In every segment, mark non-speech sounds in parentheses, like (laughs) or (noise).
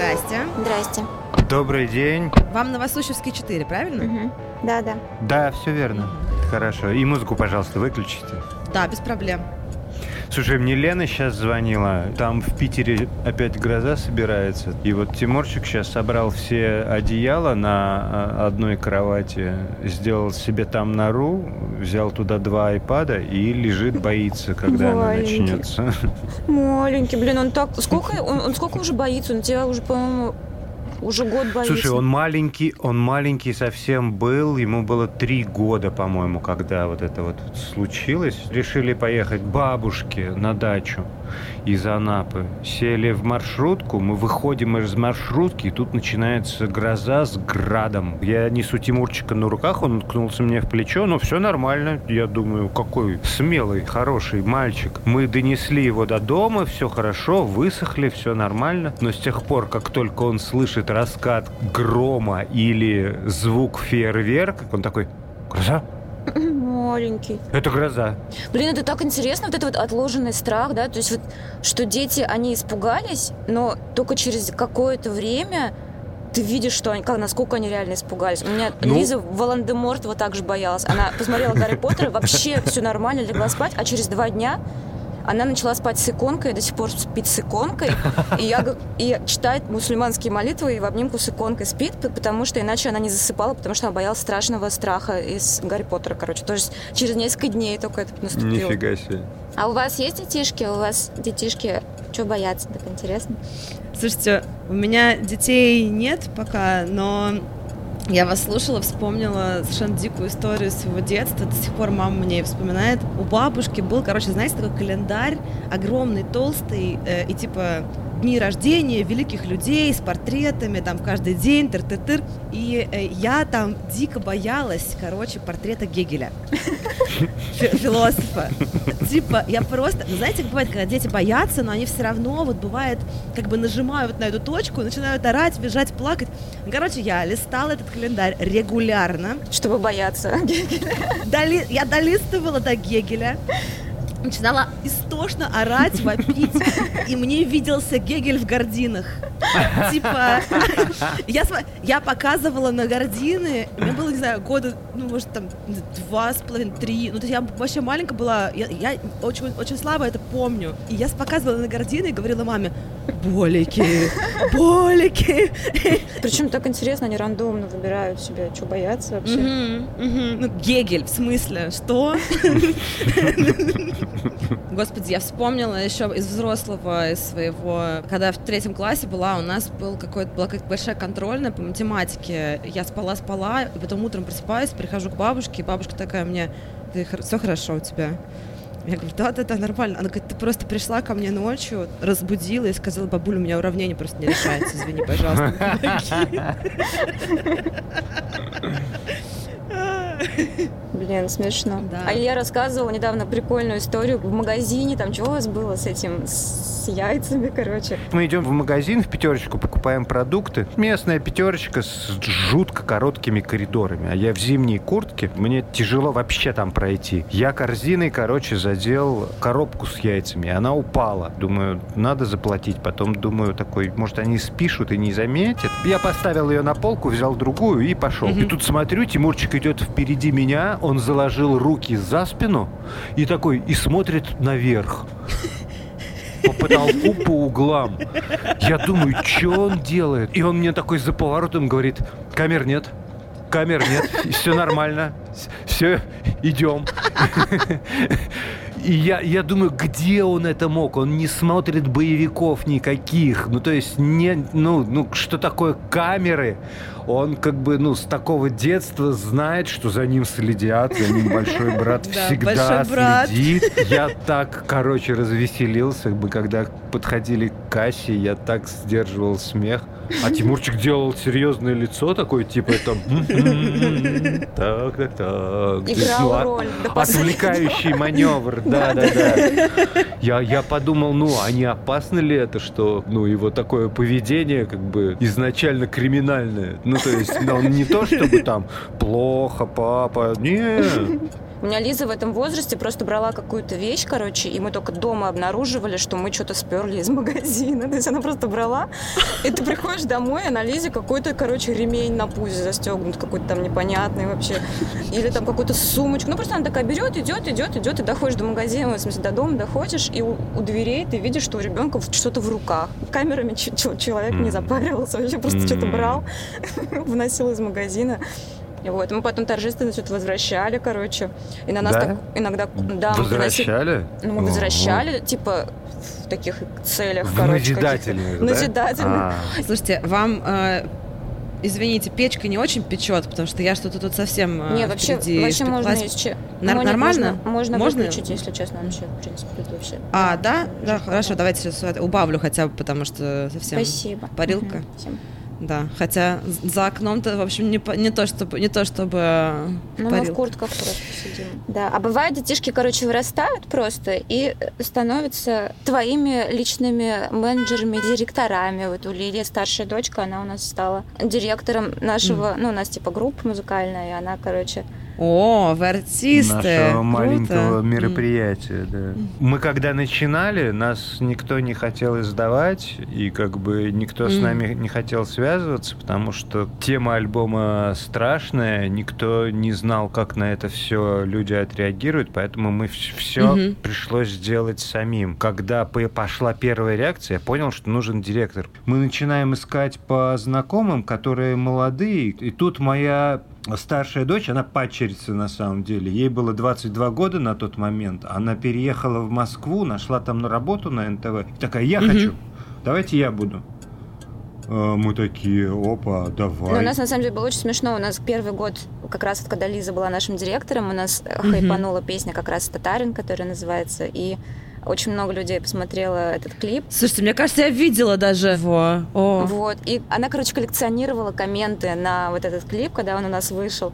Здрасте. Здрасте. Добрый день. Вам Новосущевский 4, правильно? Угу. Да, да. Да, все верно. Хорошо. И музыку, пожалуйста, выключите. Да, без проблем. Слушай, мне Лена сейчас звонила. Там в Питере опять гроза собирается. И вот Тимурчик сейчас собрал все одеяла на а, одной кровати, сделал себе там нору, взял туда два айпада и лежит, боится, когда она Маленький. начнется. (laughs) Маленький, блин, он так... Сколько, он, он сколько уже боится? Он тебя уже, по-моему, уже год боится. Слушай, он маленький, он маленький совсем был. Ему было три года, по-моему, когда вот это вот случилось. Решили поехать к бабушке на дачу из Анапы. Сели в маршрутку, мы выходим из маршрутки, и тут начинается гроза с градом. Я несу Тимурчика на руках, он уткнулся мне в плечо, но все нормально. Я думаю, какой смелый, хороший мальчик. Мы донесли его до дома, все хорошо, высохли, все нормально. Но с тех пор, как только он слышит раскат грома или звук фейерверка, он такой, гроза? Маленький. Это гроза. Блин, это так интересно, вот этот вот отложенный страх, да, то есть вот, что дети, они испугались, но только через какое-то время ты видишь, что они, как, насколько они реально испугались. У меня Ну. Лиза Волан-де-Морт вот так же боялась. Она посмотрела Гарри Поттера, вообще все нормально, легла спать, а через два дня она начала спать с иконкой, до сих пор спит с иконкой, и, я, и читает мусульманские молитвы, и в обнимку с иконкой спит, потому что иначе она не засыпала, потому что она боялась страшного страха из Гарри Поттера, короче. То есть через несколько дней только это наступило. Нифига себе. А у вас есть детишки? У вас детишки что боятся? Так интересно. Слушайте, у меня детей нет пока, но я вас слушала, вспомнила совершенно дикую историю своего детства. До сих пор мама мне вспоминает. У бабушки был, короче, знаете, такой календарь огромный, толстый, э, и типа дни рождения великих людей с портретами, там каждый день, тыр-тыр-тыр. И э, я там дико боялась, короче, портрета Гегеля, фи- философа. Типа, я просто, ну, знаете, как бывает, когда дети боятся, но они все равно, вот бывает, как бы нажимают на эту точку, начинают орать, бежать, плакать. Ну, Короче, я листала этот календарь регулярно. Чтобы бояться. Доли- я долистывала до Гегеля. Начинала истошно орать, вопить, и мне виделся Гегель в гординах. Типа, (laughs) я, я показывала на гордины, мне было, не знаю, года, ну, может, там, два с половиной, три, ну, то есть я вообще маленькая была, я, я очень, очень слабо это помню. И я показывала на гордины и говорила маме, болики, болики. Причем так интересно, они рандомно выбирают себе, что бояться вообще. Мгм, мгм. Ну, Гегель, в смысле, что? Господи, я вспомнила еще из взрослого, из своего, когда в третьем классе была, у нас был какой-то, была какая-то большая контрольная по математике. Я спала-спала, и потом утром просыпаюсь, прихожу к бабушке, и бабушка такая мне, ты, все хорошо у тебя? Я говорю, да-да-да, нормально. Она говорит, ты просто пришла ко мне ночью, разбудила и сказала, бабуля, у меня уравнение просто не решается, извини, пожалуйста. помоги». Блин, смешно. Да. А я рассказывала недавно прикольную историю в магазине, там что у вас было с этим, с яйцами, короче. Мы идем в магазин, в пятерочку, покупаем продукты. Местная пятерочка с жутко короткими коридорами. А я в зимней куртке, мне тяжело вообще там пройти. Я корзиной, короче, задел коробку с яйцами. Она упала. Думаю, надо заплатить. Потом думаю, такой, может, они спишут и не заметят. Я поставил ее на полку, взял другую и пошел. И тут смотрю, Тимурчик идет впереди меня, он заложил руки за спину и такой, и смотрит наверх по потолку, по углам. Я думаю, что он делает? И он мне такой за поворотом говорит, камер нет, камер нет, все нормально, все, идем. И я, я думаю, где он это мог? Он не смотрит боевиков никаких. Ну, то есть, не, ну, ну, что такое камеры? Он как бы, ну, с такого детства знает, что за ним следят, за ним большой брат (laughs) Да, всегда следит. Я так, короче, развеселился, когда подходили кассе, я так сдерживал смех. А Тимурчик делал серьезное лицо такое, типа это... «М-м-м, Так, так, так. Играл Ну, а- роль. Отвлекающий маневр, да, да, да. Я, я подумал, ну, а не опасно ли это, что, ну, его такое поведение, как бы, изначально криминальное? Ну, то есть, ну, он не то, чтобы там плохо, папа, не. У меня Лиза в этом возрасте просто брала какую-то вещь, короче, и мы только дома обнаруживали, что мы что-то сперли из (laughs) магазина. То есть она просто брала, и ты приходишь домой, а на Лизе какой-то, короче, ремень на пузе застегнут, какой-то там непонятный вообще. Или там какую-то сумочку. Ну, просто она такая берет, идет, идет, идет, и доходишь до магазина, в смысле, до дома доходишь, и у, у дверей ты видишь, что у ребенка что-то в руках. Камерами человек не запаривался, вообще просто что-то брал, (laughs) вносил из магазина. Вот, мы потом торжественно что-то возвращали, короче. И на нас да? так иногда... Да, возвращали? Мы, ну, мы возвращали, Ого. типа, в таких целях, в короче. Назидательных, да? Назидательных. А. Слушайте, вам... Э, извините, печка не очень печет, потому что я что-то тут совсем э, Не, вообще, вообще можно еще... Нар- нормально? Можно, можно, можно выключить, если честно, вообще, в принципе, тут вообще. А, да? Да, хорошо, давайте сейчас убавлю хотя бы, потому что совсем... Спасибо. Парилка. Угу, всем. Да, хотя за окном-то, в общем, не, не то, чтобы... Не то, чтобы ну, мы в куртках просто сидим. Да, а бывает, детишки, короче, вырастают просто и становятся твоими личными менеджерами, директорами. Вот у Лилии старшая дочка, она у нас стала директором нашего, mm. ну, у нас типа группа музыкальная, и она, короче, о, вы артисты! Нашего Круто. маленького мероприятия, да. Мы когда начинали, нас никто не хотел издавать, и как бы никто с нами не хотел связываться, потому что тема альбома страшная, никто не знал, как на это все люди отреагируют, поэтому мы все пришлось сделать самим. Когда пошла первая реакция, я понял, что нужен директор. Мы начинаем искать по знакомым, которые молодые, и тут моя старшая дочь, она падчерица на самом деле. Ей было 22 года на тот момент. Она переехала в Москву, нашла там на работу на НТВ. И такая, я хочу, давайте я буду. А мы такие, опа, давай. Но у нас на самом деле было очень смешно. У нас первый год, как раз когда Лиза была нашим директором, у нас mm-hmm. хайпанула песня как раз «Татарин», которая называется, и очень много людей посмотрело этот клип. Слушайте, мне кажется, я видела даже его. О. Вот. И она, короче, коллекционировала комменты на вот этот клип, когда он у нас вышел.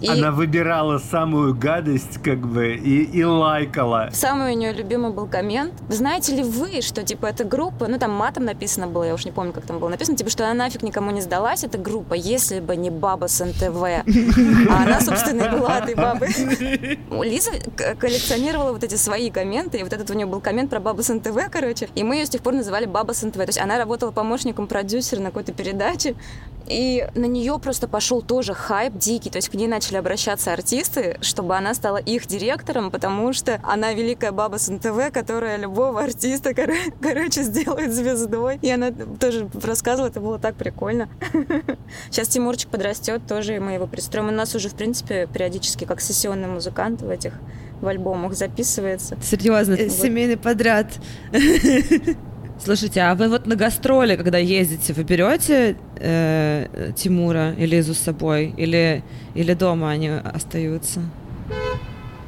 И... Она выбирала самую гадость, как бы, и, и лайкала. Самый у нее любимый был коммент. Знаете ли вы, что, типа, эта группа, ну, там матом написано было, я уж не помню, как там было написано, типа, что она нафиг никому не сдалась, эта группа, если бы не баба с НТВ. А она, собственно, и была этой бабой. (laughs) Лиза коллекционировала вот эти свои комменты, и вот этот у нее был коммент про бабу с НТВ, короче, и мы ее с тех пор называли баба с НТВ. То есть она работала помощником продюсера на какой-то передаче, и на нее просто пошел тоже хайп дикий. То есть к ней начали обращаться артисты, чтобы она стала их директором, потому что она великая баба с НТВ, которая любого артиста, кор- (laughs) короче, сделает звездой. И она тоже рассказывала, это было так прикольно. (laughs) Сейчас Тимурчик подрастет тоже, мы его пристроим. У нас уже, в принципе, периодически как сессионный музыкант в этих в альбомах записывается. Серьезно, вот. семейный подряд. (laughs) Слушайте, а вы вот на гастроли, когда ездите, вы берете э, Тимура и Лизу с собой? Или, или дома они остаются?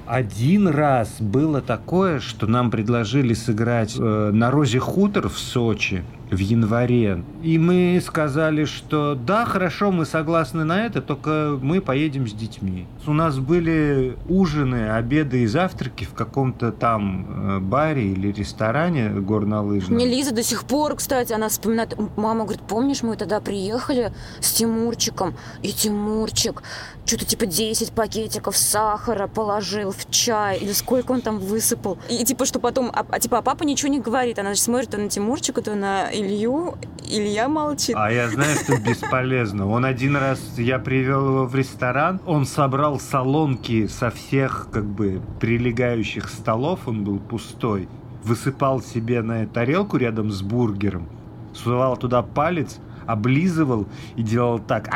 Один раз было такое, что нам предложили сыграть э, на Розе Хутор в Сочи в январе. И мы сказали, что да, хорошо, мы согласны на это, только мы поедем с детьми. У нас были ужины, обеды и завтраки в каком-то там э, баре или ресторане горнолыжном. Мне Лиза до сих пор, кстати, она вспоминает, мама говорит, помнишь, мы тогда приехали с Тимурчиком, и Тимурчик что-то типа 10 пакетиков сахара положил в чай, или сколько он там высыпал. И типа, что потом, а, а типа, а папа ничего не говорит, она же смотрит то на Тимурчика, то на Илью, Илья молчит. А я знаю, что бесполезно. Он один раз, я привел его в ресторан, он собрал солонки со всех, как бы, прилегающих столов, он был пустой, высыпал себе на тарелку рядом с бургером, сувал туда палец, облизывал и делал так.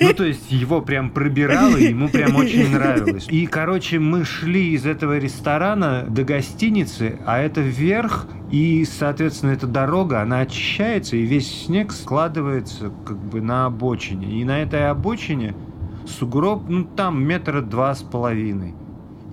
Ну, то есть его прям пробирало, и ему прям очень нравилось. И, короче, мы шли из этого ресторана до гостиницы, а это вверх, и, соответственно, эта дорога, она очищается, и весь снег складывается как бы на обочине. И на этой обочине сугроб, ну, там метра два с половиной.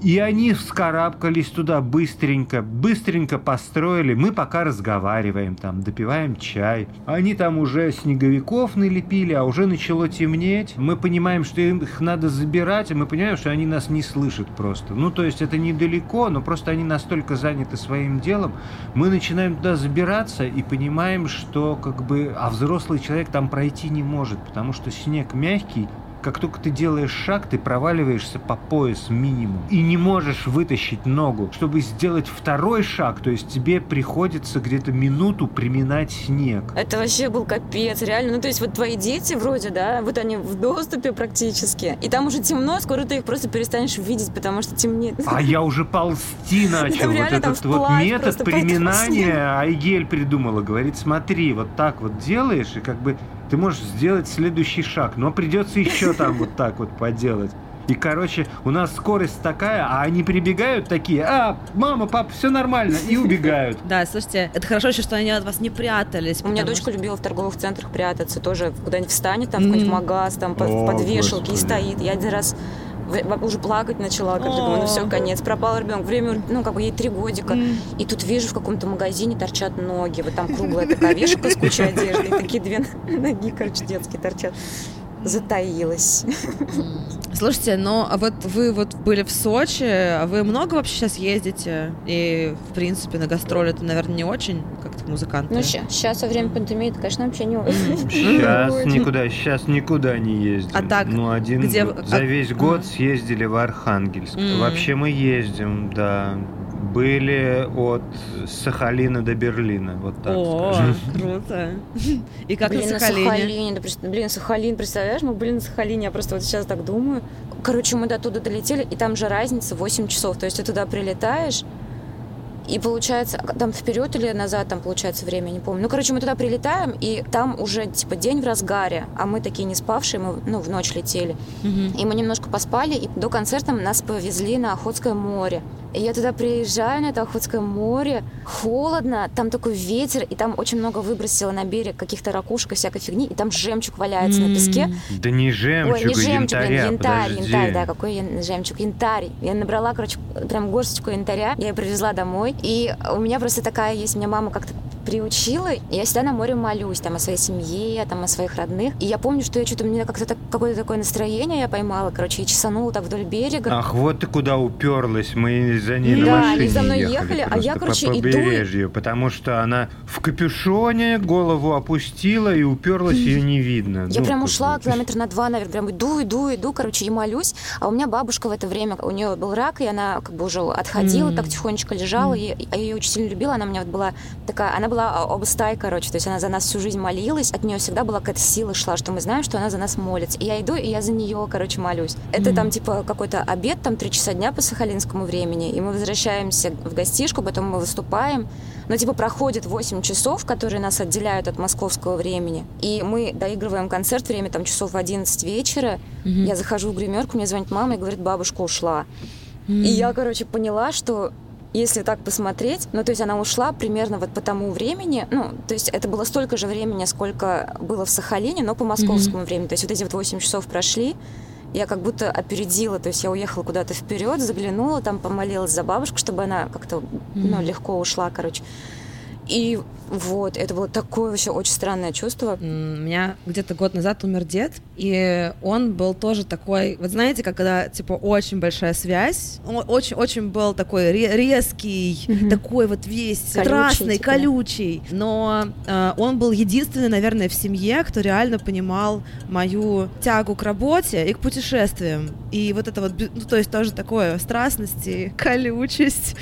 И они вскарабкались туда быстренько, быстренько построили. Мы пока разговариваем там, допиваем чай. Они там уже снеговиков налепили, а уже начало темнеть. Мы понимаем, что их надо забирать, и мы понимаем, что они нас не слышат просто. Ну, то есть это недалеко, но просто они настолько заняты своим делом. Мы начинаем туда забираться и понимаем, что как бы... А взрослый человек там пройти не может, потому что снег мягкий, как только ты делаешь шаг, ты проваливаешься по пояс минимум и не можешь вытащить ногу. Чтобы сделать второй шаг, то есть тебе приходится где-то минуту приминать снег. Это вообще был капец, реально. Ну, то есть вот твои дети вроде, да, вот они в доступе практически, и там уже темно, скоро ты их просто перестанешь видеть, потому что темнеет. А я уже ползти (laughs) начал. Вот этот вот метод приминания Айгель придумала. Говорит, смотри, вот так вот делаешь, и как бы ты можешь сделать следующий шаг, но придется еще там вот так вот поделать. И, короче, у нас скорость такая, а они прибегают такие, а, мама, папа, все нормально, и убегают. (laughs) Да, слушайте, это хорошо еще, что они от вас не прятались. У меня дочка любила в торговых центрах прятаться, тоже куда-нибудь встанет, там, в какой-нибудь магаз, там, под вешалки и стоит. Я один раз уже плакать начала, как думаю, ну все, конец, пропал ребенок. Время, ну, как бы ей три годика. И тут вижу, в каком-то магазине торчат ноги. Вот там круглая такая вешалка с кучей одежды. И такие две ноги, короче, детские торчат затаилась. Слушайте, но а вот вы вот были в Сочи, а вы много вообще сейчас ездите? И, в принципе, на гастроли это, наверное, не очень, как-то музыканты. Ну, сейчас во время пандемии это, конечно, вообще не. Сейчас (laughs) никуда, сейчас никуда не ездим. А так, ну, один где... за весь год съездили в Архангельск. Вообще мы ездим, да были от Сахалина до Берлина, вот так О, скажем. (laughs) круто. (laughs) И как блин, на Сахалине? На Сахалине да, блин, Сахалин, представляешь, мы были на Сахалине, я просто вот сейчас так думаю. Короче, мы до туда долетели, и там же разница 8 часов, то есть ты туда прилетаешь, и получается, там вперед или назад там получается время, не помню. Ну, короче, мы туда прилетаем, и там уже типа день в разгаре, а мы такие не спавшие, мы ну, в ночь летели. Мгм. И мы немножко поспали, и до концерта нас повезли на Охотское море. Я туда приезжаю, на это Охотское море, холодно, там такой ветер, и там очень много выбросило на берег каких-то ракушек и всякой фигни, и там жемчуг валяется на песке. Да не жемчуг, Ой, не жемчуг, блин, янтаря, янтарь, подожди. янтарь, да, какой ян- жемчуг, янтарь. Я набрала, короче, прям горсточку янтаря, я ее привезла домой, и у меня просто такая есть, меня мама как-то приучила, я всегда на море молюсь, там, о своей семье, там, о своих родных, и я помню, что я что-то, у меня как-то так- какое-то такое настроение я поймала, короче, и чесанула так вдоль берега, Ах, вот ты куда уперлась. Мы за ней на Да, машине они за мной ехали, ехали, а я, короче, по иду и- побережью, потому что она в капюшоне голову опустила и уперлась, ее не видно. Я Ну, прям ушла километр на два, наверное, прям иду, иду, иду, короче, и молюсь. А у меня бабушка в это время, у нее был рак, и она как бы уже отходила, М. так тихонечко лежала, и а я ее очень сильно любила. Она у меня вот была такая, она была а, обстай, короче, то есть она за нас всю жизнь молилась, от нее всегда была какая-то сила шла, что мы знаем, что она за нас молится. И я иду, и я за нее, короче, молюсь. Это Мгм. там типа какой-то обед, там три часа дня по сахалинскому времени, и мы возвращаемся в гостишку, потом мы выступаем, но типа проходит 8 часов, которые нас отделяют от московского времени. И мы доигрываем концерт, время там часов в 11 вечера. Мгм. Я захожу в гримерку, мне звонит мама и говорит, бабушка ушла. М. И я, короче, поняла, что если так посмотреть, ну, то есть она ушла примерно вот по тому времени, ну, то есть это было столько же времени, сколько было в Сахалине, но по московскому времени. То есть вот эти вот 8 часов прошли, я как будто опередила, то есть я уехала куда-то вперед, заглянула, там помолилась за бабушку, чтобы она как-то, ну, Мгм. легко ушла, короче. И вот, это было такое вообще очень странное чувство. У меня где-то год назад умер дед, и он был тоже такой, вот знаете, как когда, типа, очень большая связь, он очень-очень был такой ре- резкий, Мгм. такой вот весь Колючий, страстный, типа, колючий, но э, он был единственный, наверное, в семье, кто реально понимал мою тягу к работе и к путешествиям, и вот это вот, ну, то есть тоже такое страстность и (laughs) колючесть,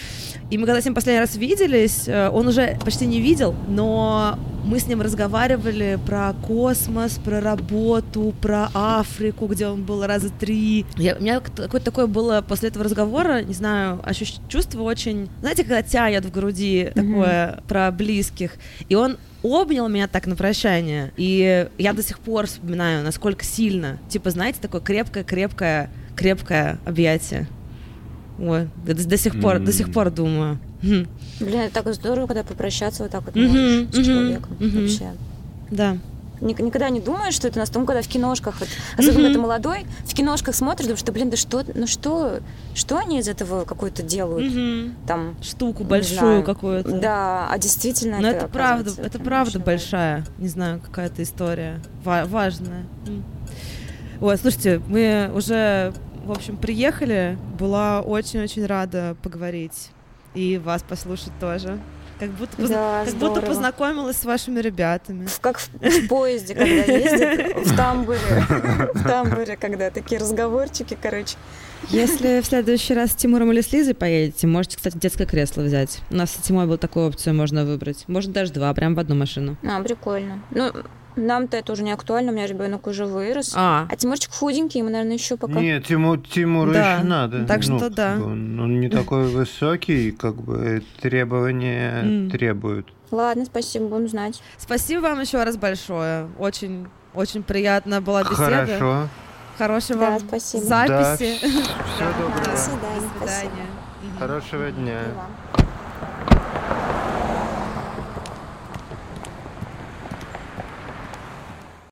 и мы когда с ним последний раз виделись, э, он уже почти не видел, но мы с ним разговаривали про космос, про работу, про Африку, где он был раза три. Я- у меня какое-то такое было после этого разговора, не знаю, ощущ- чувство очень... Знаете, когда тянет в груди Мгм. такое про близких. И он обнял меня так на прощание, и я до сих пор вспоминаю, насколько сильно. Типа, знаете, такое крепкое-крепкое, крепкое объятие. Ой, до, до сих пор, до сих пор думаю. Хм, Блин, это так здорово, когда попрощаться вот так вот можешь с мгм, человеком. мгм. Вообще. Да. Ник- Никогда не думаешь, что это нас, ну, когда в киношках, вот, особенно Мгм. ты молодой, в киношках смотришь, думаешь, что, блин, да что, ну что, что они из этого какую-то делают, Мгм. там, Штуку большую какую-то. да, а действительно Но это, правда, оказывается, это правда очень большая, не знаю, какая-то история ва- важная. М. Ой, слушайте, мы уже, в общем, приехали. Была очень-очень рада поговорить и вас послушать тоже. Как будто, да, как будто познакомилась с вашими ребятами. Как в, в поезде, когда ездят в тамбуре. (laughs) В тамбуре, когда такие разговорчики, короче. Если в следующий раз с Тимуром или с Лизой поедете, можете, кстати, детское кресло взять. У нас с Тимой был такую опцию можно выбрать. Можно даже два, прям в одну машину. А, прикольно. Ну, нам-то это уже не актуально, у меня ребенок уже вырос. А, а Тимурчик худенький, ему, наверное, еще пока. Нет, Тиму, Тимуру да. еще надо. Так ну, что да. Он, он не такой высокий, как бы требования mm. требуют. Ладно, спасибо, будем знать. Спасибо вам еще раз большое. Очень, очень приятно была беседа. Хорошо. Хорошего да, спасибо. записи. Да, все доброго. До свидания. До свидания. Хорошего дня.